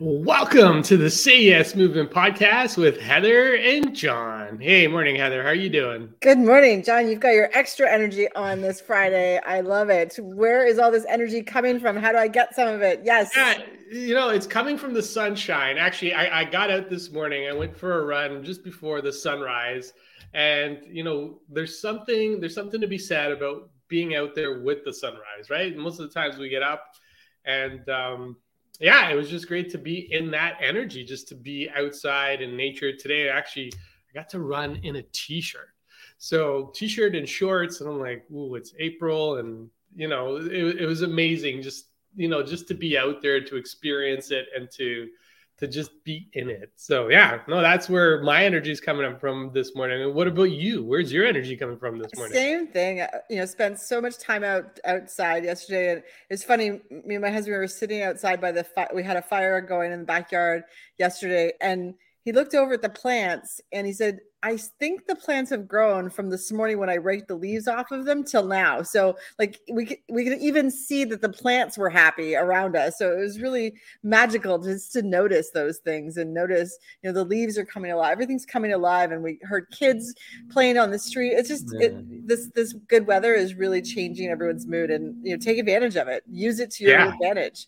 Welcome to the Say Yes Movement podcast with Heather and John. Hey, morning, Heather. How are you doing? Good morning, John. You've got your extra energy on this Friday. I love it. Where is all this energy coming from? How do I get some of it? Yes. Yeah, you know, it's coming from the sunshine. Actually, I, I got out this morning. I went for a run just before the sunrise, and you know, there's something there's something to be said about being out there with the sunrise, right? Most of the times we get up and um, yeah, it was just great to be in that energy, just to be outside in nature. Today, actually, I got to run in a t-shirt. So t-shirt and shorts, and I'm like, ooh, it's April, and you know, it, it was amazing. Just you know, just to be out there to experience it and to to just be in it. So yeah, no, that's where my energy is coming up from this morning. And what about you? Where's your energy coming from this morning? Same thing. Uh, you know, spent so much time out outside yesterday, and it's funny. Me and my husband were sitting outside by the fire. We had a fire going in the backyard yesterday, and he looked over at the plants and he said, I think the plants have grown from this morning when I raked the leaves off of them till now. So like we could, we could even see that the plants were happy around us. So it was really magical just to notice those things and notice, you know, the leaves are coming alive. Everything's coming alive. And we heard kids playing on the street. It's just it, this this good weather is really changing everyone's mood and you know take advantage of it. Use it to your yeah. advantage.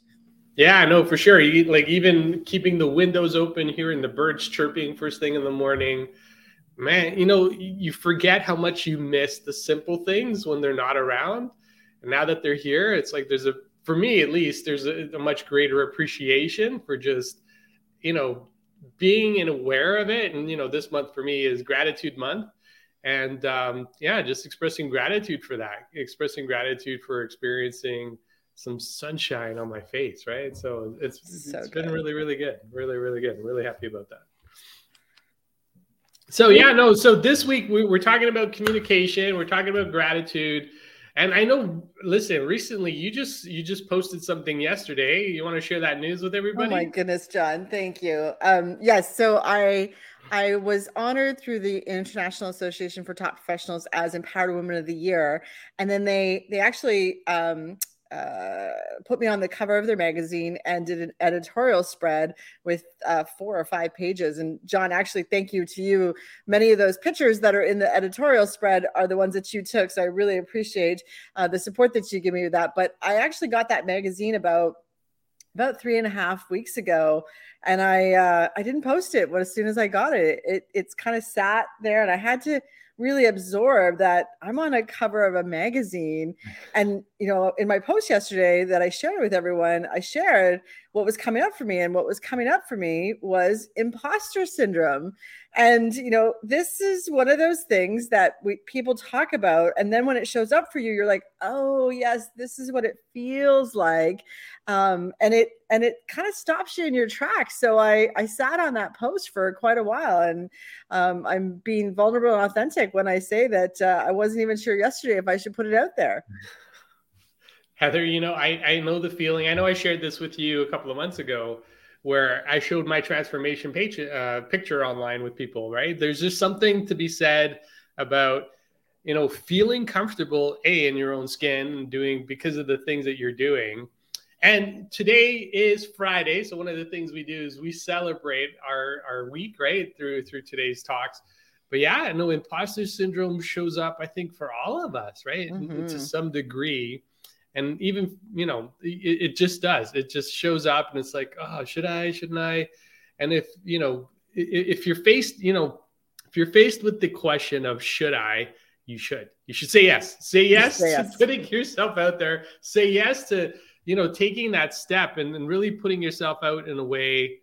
Yeah, no, for sure. You, like even keeping the windows open, hearing the birds chirping first thing in the morning. Man, you know, you forget how much you miss the simple things when they're not around. And now that they're here, it's like there's a, for me at least, there's a, a much greater appreciation for just, you know, being and aware of it. And, you know, this month for me is gratitude month. And um, yeah, just expressing gratitude for that, expressing gratitude for experiencing some sunshine on my face, right? So it's, so it's been really, really good. Really, really good. I'm really happy about that. So yeah, no. So this week we, we're talking about communication. We're talking about gratitude, and I know. Listen, recently you just you just posted something yesterday. You want to share that news with everybody? Oh my goodness, John! Thank you. Um, yes. So I I was honored through the International Association for Top Professionals as Empowered Women of the Year, and then they they actually um, uh, put me on the cover of their magazine and did an editorial spread with uh, four or five pages. And John, actually, thank you to you. Many of those pictures that are in the editorial spread are the ones that you took. So I really appreciate uh, the support that you give me with that. But I actually got that magazine about about three and a half weeks ago and i uh, i didn't post it but as soon as i got it it it's kind of sat there and i had to really absorb that I'm on a cover of a magazine. Mm. And, you know, in my post yesterday that I shared with everyone, I shared what was coming up for me. And what was coming up for me was imposter syndrome. And, you know, this is one of those things that we people talk about. And then when it shows up for you, you're like, oh, yes, this is what it feels like. Um, and it and it kind of stops you in your tracks. So I I sat on that post for quite a while, and um, I'm being vulnerable and authentic when I say that uh, I wasn't even sure yesterday if I should put it out there. Heather, you know, I, I know the feeling. I know I shared this with you a couple of months ago where I showed my transformation page, uh, picture online with people, right? There's just something to be said about, you know, feeling comfortable, A, in your own skin and doing because of the things that you're doing. And today is Friday. So one of the things we do is we celebrate our, our week, right? Through through today's talks. But yeah, I know imposter syndrome shows up, I think, for all of us, right? Mm-hmm. To some degree and even you know it, it, just does. It just shows up and it's like oh should i? Shouldn't i? And if you know if you're faced you know if you're faced with the question of should i? You should. You should say yes. Say yes, say yes. to putting yourself out there. Say yes to you know taking that step and, and really putting yourself out in a way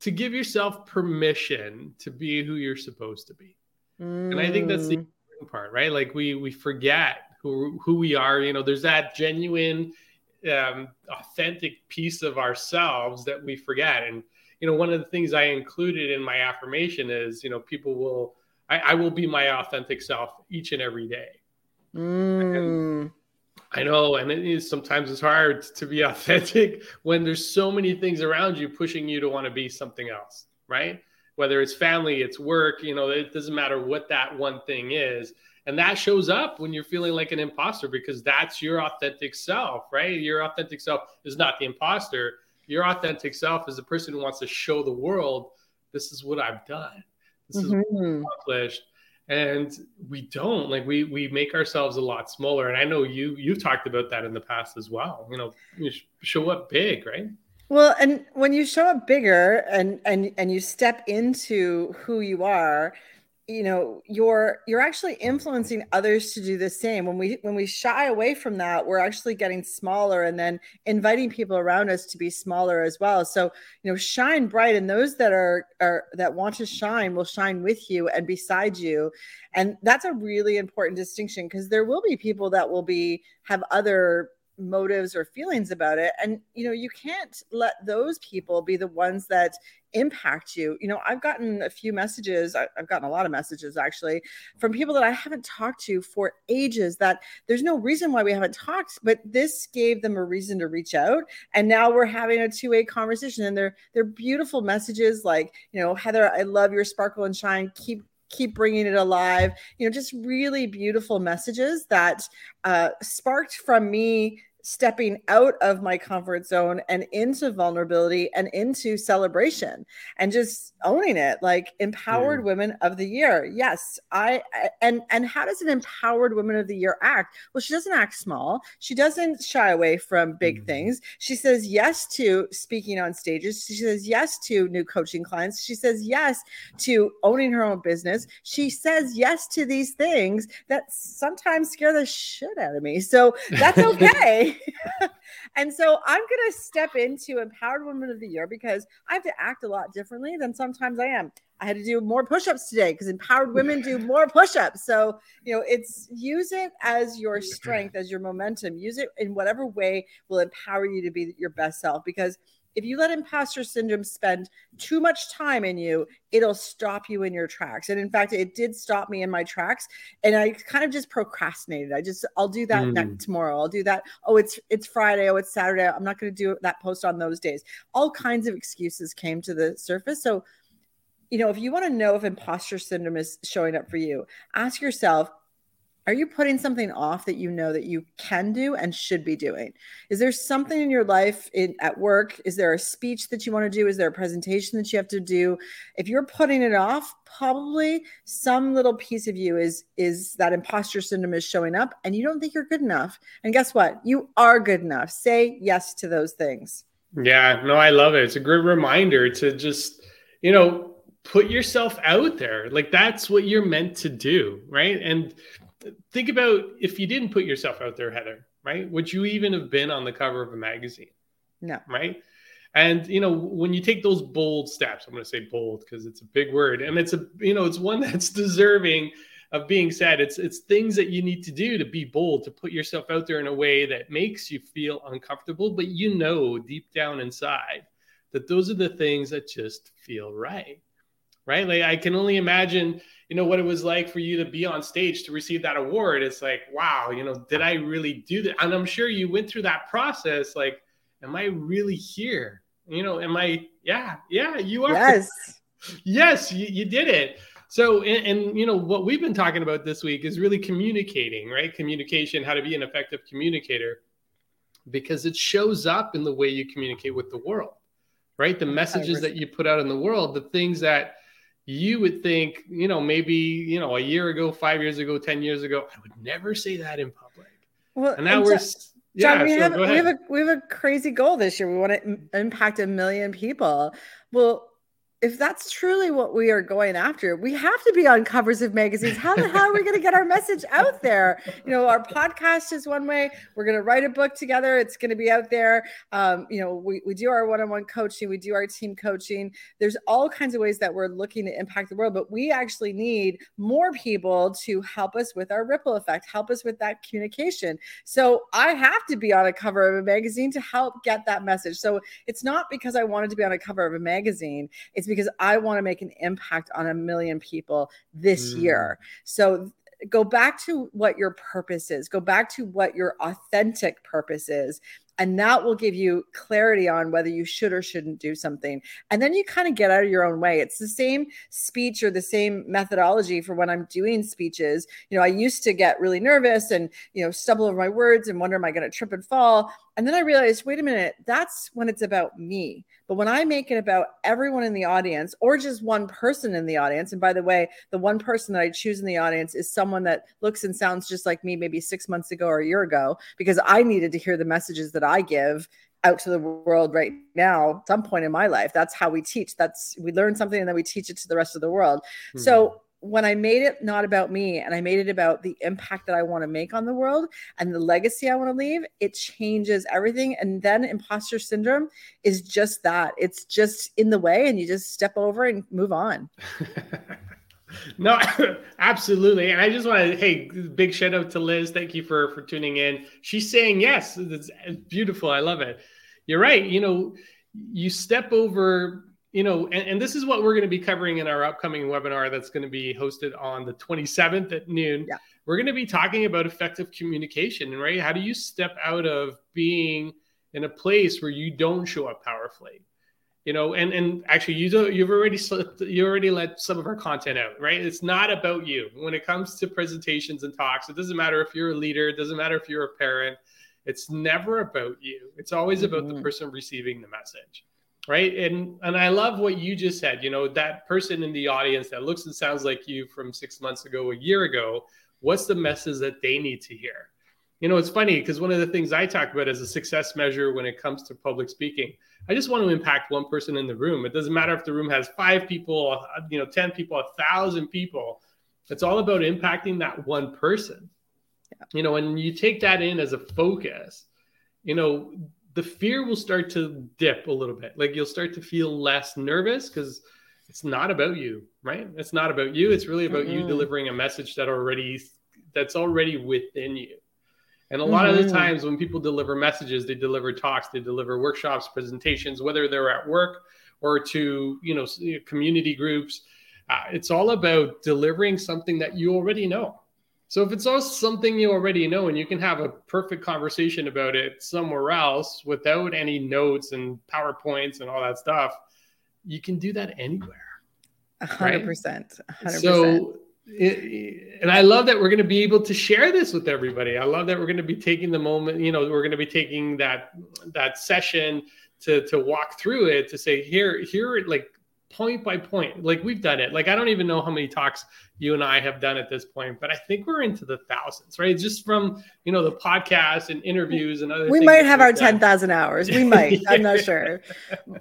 to give yourself permission to be who you're supposed to be. Mm. and i think that's the mm. important part right? Like we we forget who who we are. You know, there's that genuine, um, authentic piece of ourselves that we forget. And you know, one of the things I included in my affirmation is, you know, people will, I, I will be my authentic self each and every day. Mm. I know, and it is sometimes it's hard to be authentic when there's so many things around you pushing you to want to be something else, right? Whether it's family, it's work, you know, it doesn't matter what that one thing is and that shows up when you're feeling like an imposter because that's your authentic self right your authentic self is not the imposter your authentic self is the person who wants to show the world this is what I've done. This mm-hmm. is what I've mm-hmm. accomplished. And we don't like we we make ourselves a lot smaller. And I know you you've talked about that in the past as well. You know, you show up big, right? Well, and when you show up bigger and and and you step into who you are, you know you're you're actually influencing others to do the same. When we when we shy away from that we're actually getting smaller and then inviting people around us to be smaller as well. So you know shine bright and those that are are that want to shine will shine with you and beside you. And that's a really important distinction because there will be people that will be have other motives or feelings about it. And you know you can't let those people be the ones that impact you. You know i've gotten a few messages i've gotten a lot of messages actually from people that i haven't talked to for ages that there's no reason why we haven't talked but this gave them a reason to reach out and now we're having a two-way conversation and they're they're beautiful messages like you know heather i love your sparkle and shine. Keep keep bringing it alive. You know just really beautiful messages that uh, sparked from me stepping out of my comfort zone and into vulnerability and into celebration and just owning it like empowered yeah. women of the year. Yes i and and how does an empowered woman of the year act? Well she doesn't act small. She doesn't shy away from big mm-hmm. things. She says yes to speaking on stages. She says yes to new coaching clients. She says yes to owning her own business. She says yes to these things that sometimes scare the shit out of me. So that's okay and so I'm going to step into Empowered Woman of the Year because I have to act a lot differently than sometimes I am. I had to do more push-ups today because empowered women do more push-ups. So, you know, it's use it as your strength, as your momentum. Use it in whatever way will empower you to be your best self because – if you let imposter syndrome spend too much time in you, it'll stop you in your tracks. And in fact, it did stop me in my tracks. And I kind of just procrastinated. I just, I'll do that mm. next tomorrow. I'll do that. Oh, it's it's Friday. Oh, it's Saturday. I'm not going to do that post on those days. All kinds of excuses came to the surface. So, you know, if you want to know if imposter syndrome is showing up for you, ask yourself, are you putting something off that you know that you can do and should be doing? Is there something in your life in, at work? Is there a speech that you want to do? Is there a presentation that you have to do? If you're putting it off probably some little piece of you is is that imposter syndrome is showing up and you don't think you're good enough. And guess what? You are good enough. Say yes to those things. Yeah no i love it. It's a great reminder to just you know put yourself out there. Like that's what you're meant to do right? And think about if you didn't put yourself out there, Heather, right? Would you even have been on the cover of a magazine? No. Right. And you know, when you take those bold steps, I'm going to say bold because it's a big word, and it's a you know, it's one that's deserving of being said. It's it's things that you need to do to be bold, to put yourself out there in a way that makes you feel uncomfortable, but you know deep down inside that those are the things that just feel right. Right? Like I can only imagine you know what it was like for you to be on stage to receive that award. It's like wow you know did i really do that? And i'm sure you went through that process like am i really here? You know am i yeah yeah you are. Yes. Yes you, you did it. So and, and, you know what we've been talking about this week is really communicating right? Communication how to be an effective communicator because it shows up in the way you communicate with the world right? The messages that you put out in the world the things that you would think, you know, maybe, you know, a year ago, five years ago, 10 years ago, I would never say that in public. Well, and now and we're, John, yeah, we, so have, we have a, we have a crazy goal this year. We want to impact a million people. Well, if that's truly what we are going after, we have to be on covers of magazines. How the hell are we going to get our message out there? You know, our podcast is one way. We're going to write a book together. It's going to be out there. Um, you know, we, we do our one on one coaching, we do our team coaching. There's all kinds of ways that we're looking to impact the world, but we actually need more people to help us with our ripple effect, help us with that communication. So I have to be on a cover of a magazine to help get that message. So it's not because I wanted to be on a cover of a magazine, it's because I want to make an impact on a million people this mm. year. So go back to what your purpose is go back to what your authentic purpose is and that will give you clarity on whether you should or shouldn't do something. And then you kind of get out of your own way. It's the same speech or the same methodology for when i'm doing speeches. You know i used to get really nervous and you know stumble over my words and wonder am i going to trip and fall? And then I realized, wait a minute, that's when it's about me. But when I make it about everyone in the audience or just one person in the audience, and by the way, the one person that I choose in the audience is someone that looks and sounds just like me maybe six months ago or a year ago, because I needed to hear the messages that I give out to the world right now some point in my life that's how we teach that's we learn something and then we teach it to the rest of the world mm-hmm. so when I made it not about me and I made it about the impact that I want to make on the world and the legacy I want to leave, it changes everything. And then imposter syndrome is just that it's just in the way, and you just step over and move on. no, absolutely. And I just want to, hey, big shout out to Liz. Thank you for for tuning in. She's saying yes. It's beautiful. I love it. You're right. You know, you step over you know, and, and, this is what we're going to be covering in our upcoming webinar that's going to be hosted on the 27th at noon. Yeah. We're going to be talking about effective communication, right? How do you step out of being in a place where you don't show up powerfully? You know, and and actually, you don't. you've already you already let some of our content out, right? It's not about you when it comes to presentations and talks. It doesn't matter if you're a leader. It doesn't matter if you're a parent. It's never about you. It's always mm-hmm. about the mm-hmm. person receiving the message right and and i love what you just said you know that person in the audience that looks and sounds like you from six months ago a year ago what's the message that they need to hear you know it's funny because one of the things i talk about as a success measure when it comes to public speaking i just want to impact one person in the room it doesn't matter if the room has five people you know 10 people a thousand people it's all about impacting that one person yeah. you know and you take that in as a focus you know the fear will start to dip a little bit. Like you'll start to feel less nervous because it's not about you, right? It's not about you. It's really about mm-hmm. you delivering a message that already that's already within you. And a lot mm-hmm. of the mm-hmm. times when people deliver messages, they deliver talks, they deliver workshops, presentations, whether they're at work or to you know community groups. Uh, it's all about delivering something that you already know so if it's all something you already know and you can have a perfect conversation about it somewhere else without any notes and PowerPoints and all that stuff, you can do that anywhere. A hundred percent. So, and I love that we're going to be able to share this with everybody. I love that we're going to be taking the moment, you know, we're going to be taking that, that session to, to walk through it to say, here, here, like point by point. Like we've done it. Like I don't even know how many talks you and I have done at this point, but I think we're into the thousands, right? Just from you know the podcast and interviews and other. We might have our ten thousand hours. We might. yeah. I'm not sure,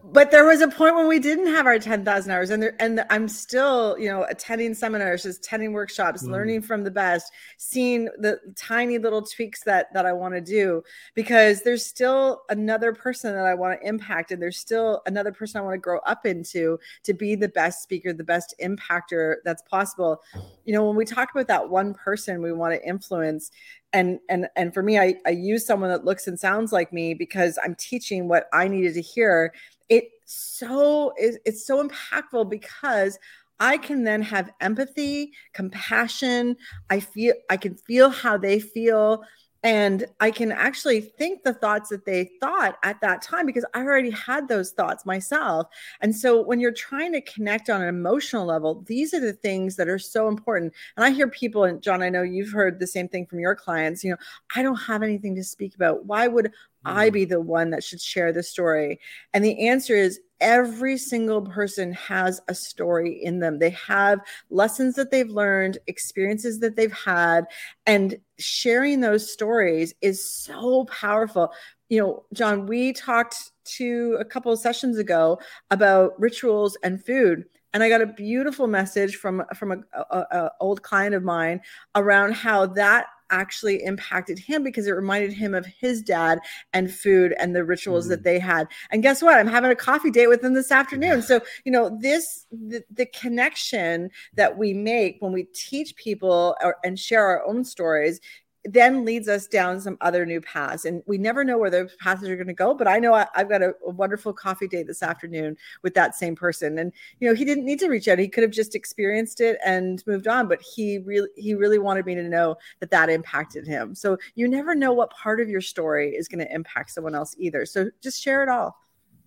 but there was a point when we didn't have our ten thousand hours, and there, and I'm still you know attending seminars, just attending workshops, mm. learning from the best, seeing the tiny little tweaks that that I want to do because there's still another person that I want to impact, and there's still another person I want to grow up into to be the best speaker, the best impactor that's possible. You know, when we talk about that one person we want to influence, and and and for me, I, I use someone that looks and sounds like me because I'm teaching what I needed to hear. It so is it's so impactful because I can then have empathy, compassion. I feel I can feel how they feel and I can actually think the thoughts that they thought at that time because I already had those thoughts myself. And so when you're trying to connect on an emotional level, these are the things that are so important. And I hear people, and John, I know you've heard the same thing from your clients, you know, I don't have anything to speak about. Why would I mm-hmm. be the one that should share the story? And the answer is every single person has a story in them. They have lessons that they've learned, experiences that they've had, and sharing those stories is so powerful. You know, John, we talked to a couple of sessions ago about rituals and food and i got a beautiful message from from a, a, a, old client of mine around how that actually impacted him because it reminded him of his dad and food and the rituals mm that they had. And guess what? I'm having a coffee date with him this afternoon. So, you know, this the, the connection that we make when we teach people or, and share our own stories then leads us down some other new paths. And we never know where those paths are going to go. But I know I, have got a, a, wonderful coffee date this afternoon with that same person. And you know, he didn't need to reach out. He could have just experienced it and moved on. But he really, he really wanted me to know that that impacted him. So you never know what part of your story is going to impact someone else either. So just share it all.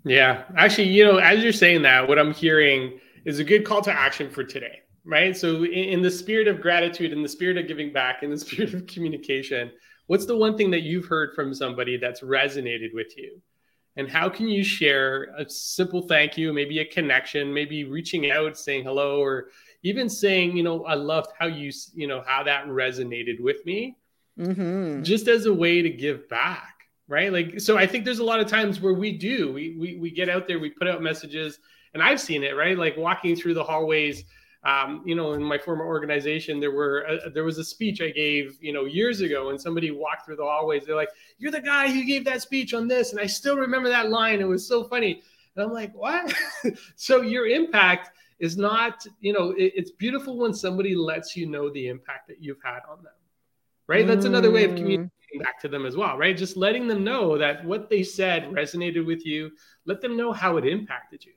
Yeah, actually, you know, as you're saying that, what I'm hearing is a good call to action for today right? So, in, in, the spirit of gratitude, in the spirit of giving back, in the spirit of communication, what's the one thing that you've heard from somebody that's resonated with you? And how can you share a simple thank you, maybe a connection, maybe reaching out, saying hello, or even saying, you know, I loved how you, you know, how that resonated with me, mm-hmm. just as a way to give back, right? Like, so I think there's a lot of times where we do, we, we, we get out there, we put out messages, and I've seen it, right? Like walking through the hallways, um, you know, in my former organization, there were uh, there was a speech I gave, you know, years ago, and somebody walked through the hallways. They're like, "You're the guy who gave that speech on this," and I still remember that line. It was so funny, and I'm like, "What?" so your impact is not, you know, it, it's beautiful when somebody lets you know the impact that you've had on them, right? That's another way of mm. communicating back to them as well, right? Just letting them know that what they said resonated with you. Let them know how it impacted you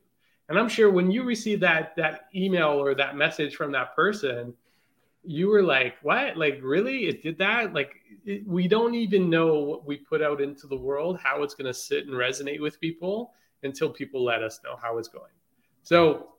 and I'm sure when you received that that email or that message from that person, you were like, "What? Like really? It did that? Like it, we don't even know what we put out into the world, how it's going to sit and resonate with people until people let us know how it's going." So,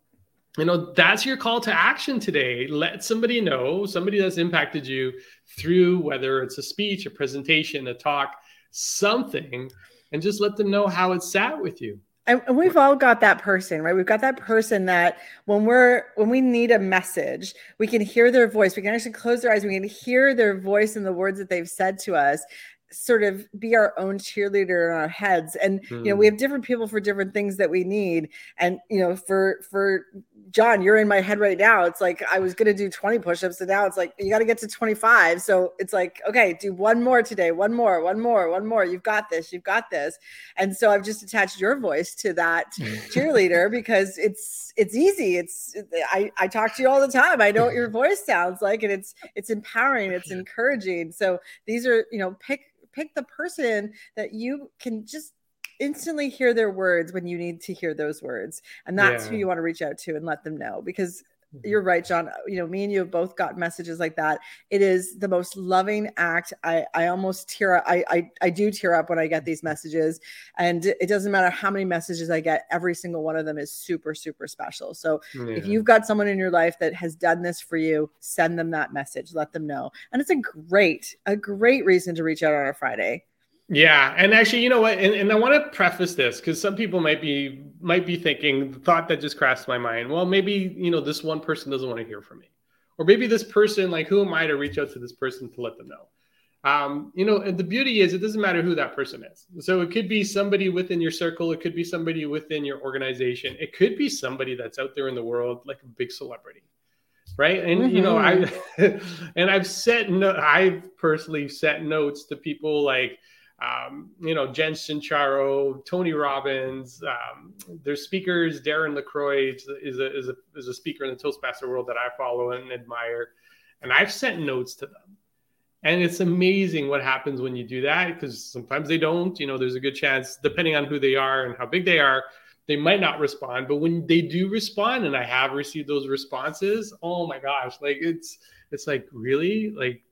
you know, that's your call to action today. Let somebody know, somebody that's impacted you through whether it's a speech, a presentation, a talk, something, and just let them know how it sat with you and, we've all got that person right we've got that person that when we're when we need a message we can hear their voice we can actually close their eyes we can hear their voice and the words that they've said to us sort of be our own cheerleader in our heads and mm. you know we hmm. have different people for different things that we need and you know for for john you're in my head right now. It's like i was going to do 20 push-ups and now it's like you got to get to 25 so it's like okay do one more today one more one more one more. You've got this you've got this. And so i've just attached your voice to that mm. cheerleader because it's it's easy. It's i i talk to you all the time. I know what your voice sounds like and it's it's empowering it's encouraging. So these are you know pick pick the person that you can just instantly hear their words when you need to hear those words and that's yeah. who you want to reach out to and let them know because mm-hmm. you're right john you know me and you have both got messages like that it is the most loving act i i almost tear up I, I i do tear up when i get these messages and it doesn't matter how many messages i get every single one of them is super super special so yeah. if you've got someone in your life that has done this for you send them that message let them know and it's a great a great reason to reach out on a friday yeah, and actually, you know what? And, and I want to preface this because some people might be might be thinking the thought that just crossed my mind. Well, maybe you know this one person doesn't want to hear from me, or maybe this person, like, who am I to reach out to this person to let them know? Um, you know, and the beauty is it doesn't matter who that person is. So it could be somebody within your circle, it could be somebody within your organization, it could be somebody that's out there in the world, like a big celebrity right and mm-hmm. you know i mm-hmm. and i've set no i've personally set notes to people like um, you know, Jen Sincero, Tony Robbins. Um, there's speakers. Darren LaCroix is a, is, a, is a speaker in the Toastmaster world that I follow and admire. And I've sent notes to them. And it's amazing what happens when you do that because sometimes they don't. You know, there's a good chance, depending on who they are and how big they are, they might not respond. But when they do respond, and I have received those responses, oh my gosh, like it's it's like really like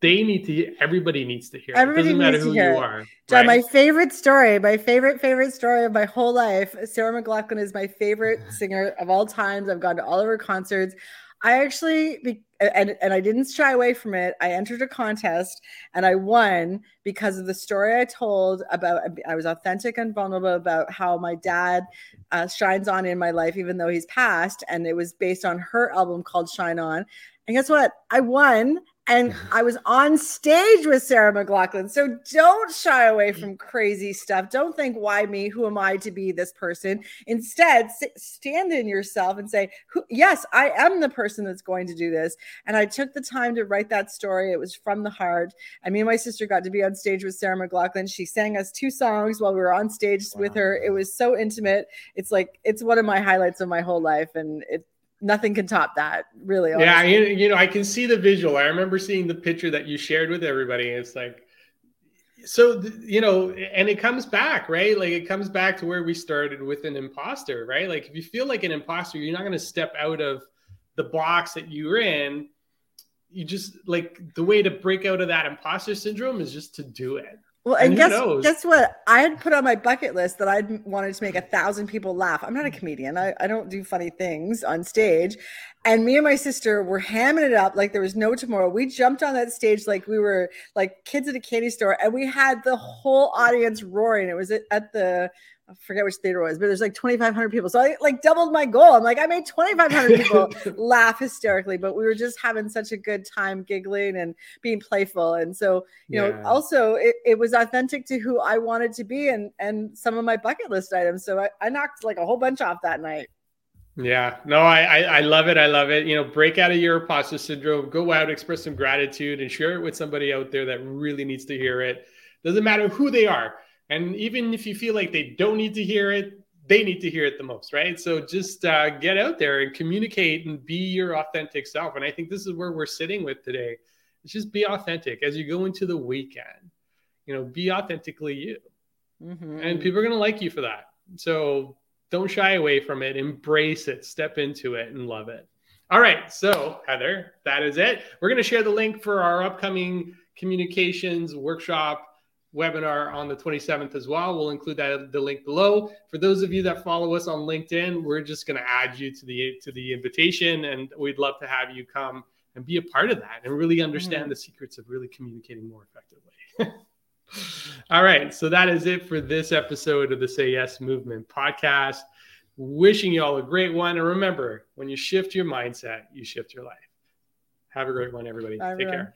they need to everybody needs to hear everybody it doesn't matter who you it. are john right? my favorite story my favorite favorite story of my whole life sarah mclachlan is my favorite singer of all times. I've gone to all of her concerts. I actually and, and i didn't shy away from it. I entered a contest and i won because of the story i told about i was authentic and vulnerable about how my dad uh, shines on in my life even though he's passed. And it was based on her album called shine on. And guess what? I won and I was on stage with Sarah McLachlan. So don't shy away from crazy stuff. Don't think, why me? Who am I to be this person? Instead, stand in yourself and say, yes, I am the person that's going to do this. And I took the time to write that story. It was from the heart. And me and my sister got to be on stage with Sarah McLachlan. She sang us two songs while we were on stage wow. with her. It was so intimate. It's like, it's one of my highlights of my whole life. And it, nothing can top that. Really. Honestly. Yeah, you, you know, I can see the visual. I remember seeing the picture that you shared with everybody. it's like, so you know, and it comes back, right? Like it comes back to where we started with an imposter, right? Like if you feel like an imposter, you're not going to step out of the box that you're in. You just like the way to break out of that imposter syndrome is just to do it. Well, and, and guess guess what? I had put on my bucket list that I wanted to make a thousand people laugh. I'm not a comedian. I, I don't do funny things on stage. And me and my sister were hamming it up like there was no tomorrow. We jumped on that stage like we were like kids at a candy store, and we had the whole audience roaring. It was at the I forget which theater it was, but there's like 2,500 people. So I like doubled my goal. I'm like, I made 2,500 people laugh hysterically, but we were just having such a good time giggling and being playful. And so, you yeah. know, also it, it was authentic to who I wanted to be and, and some of my bucket list items. So I, I knocked like a whole bunch off that night. Yeah, no, I, I, I love it. I love it. You know, break out of your imposter syndrome, go out, express some gratitude, and share it with somebody out there that really needs to hear it. Doesn't matter who they are and even if you feel like they don't need to hear it, they need to hear it the most, right? So just uh, get out there and communicate and be your authentic self. And I think this is where we're sitting with today. It's just be authentic as you go into the weekend. You know, be authentically you, mm-hmm. and people are going to like you for that. So don't shy away from it. Embrace it. Step into it and love it. All right. So Heather, that is it. We're going to share the link for our upcoming communications workshop webinar on the 27th as well. We'll include that the link below. For those of you that follow us on LinkedIn, we're just going to add you to the to the invitation, and we'd love to have you come and be a part of that and really understand mm-hmm. the secrets of really communicating more effectively. All right, so that is it for this episode of the Say Yes Movement podcast. Wishing you all a great one, and remember, when you shift your mindset, you shift your life. Have a great one, everybody. Bye, Take everyone. care.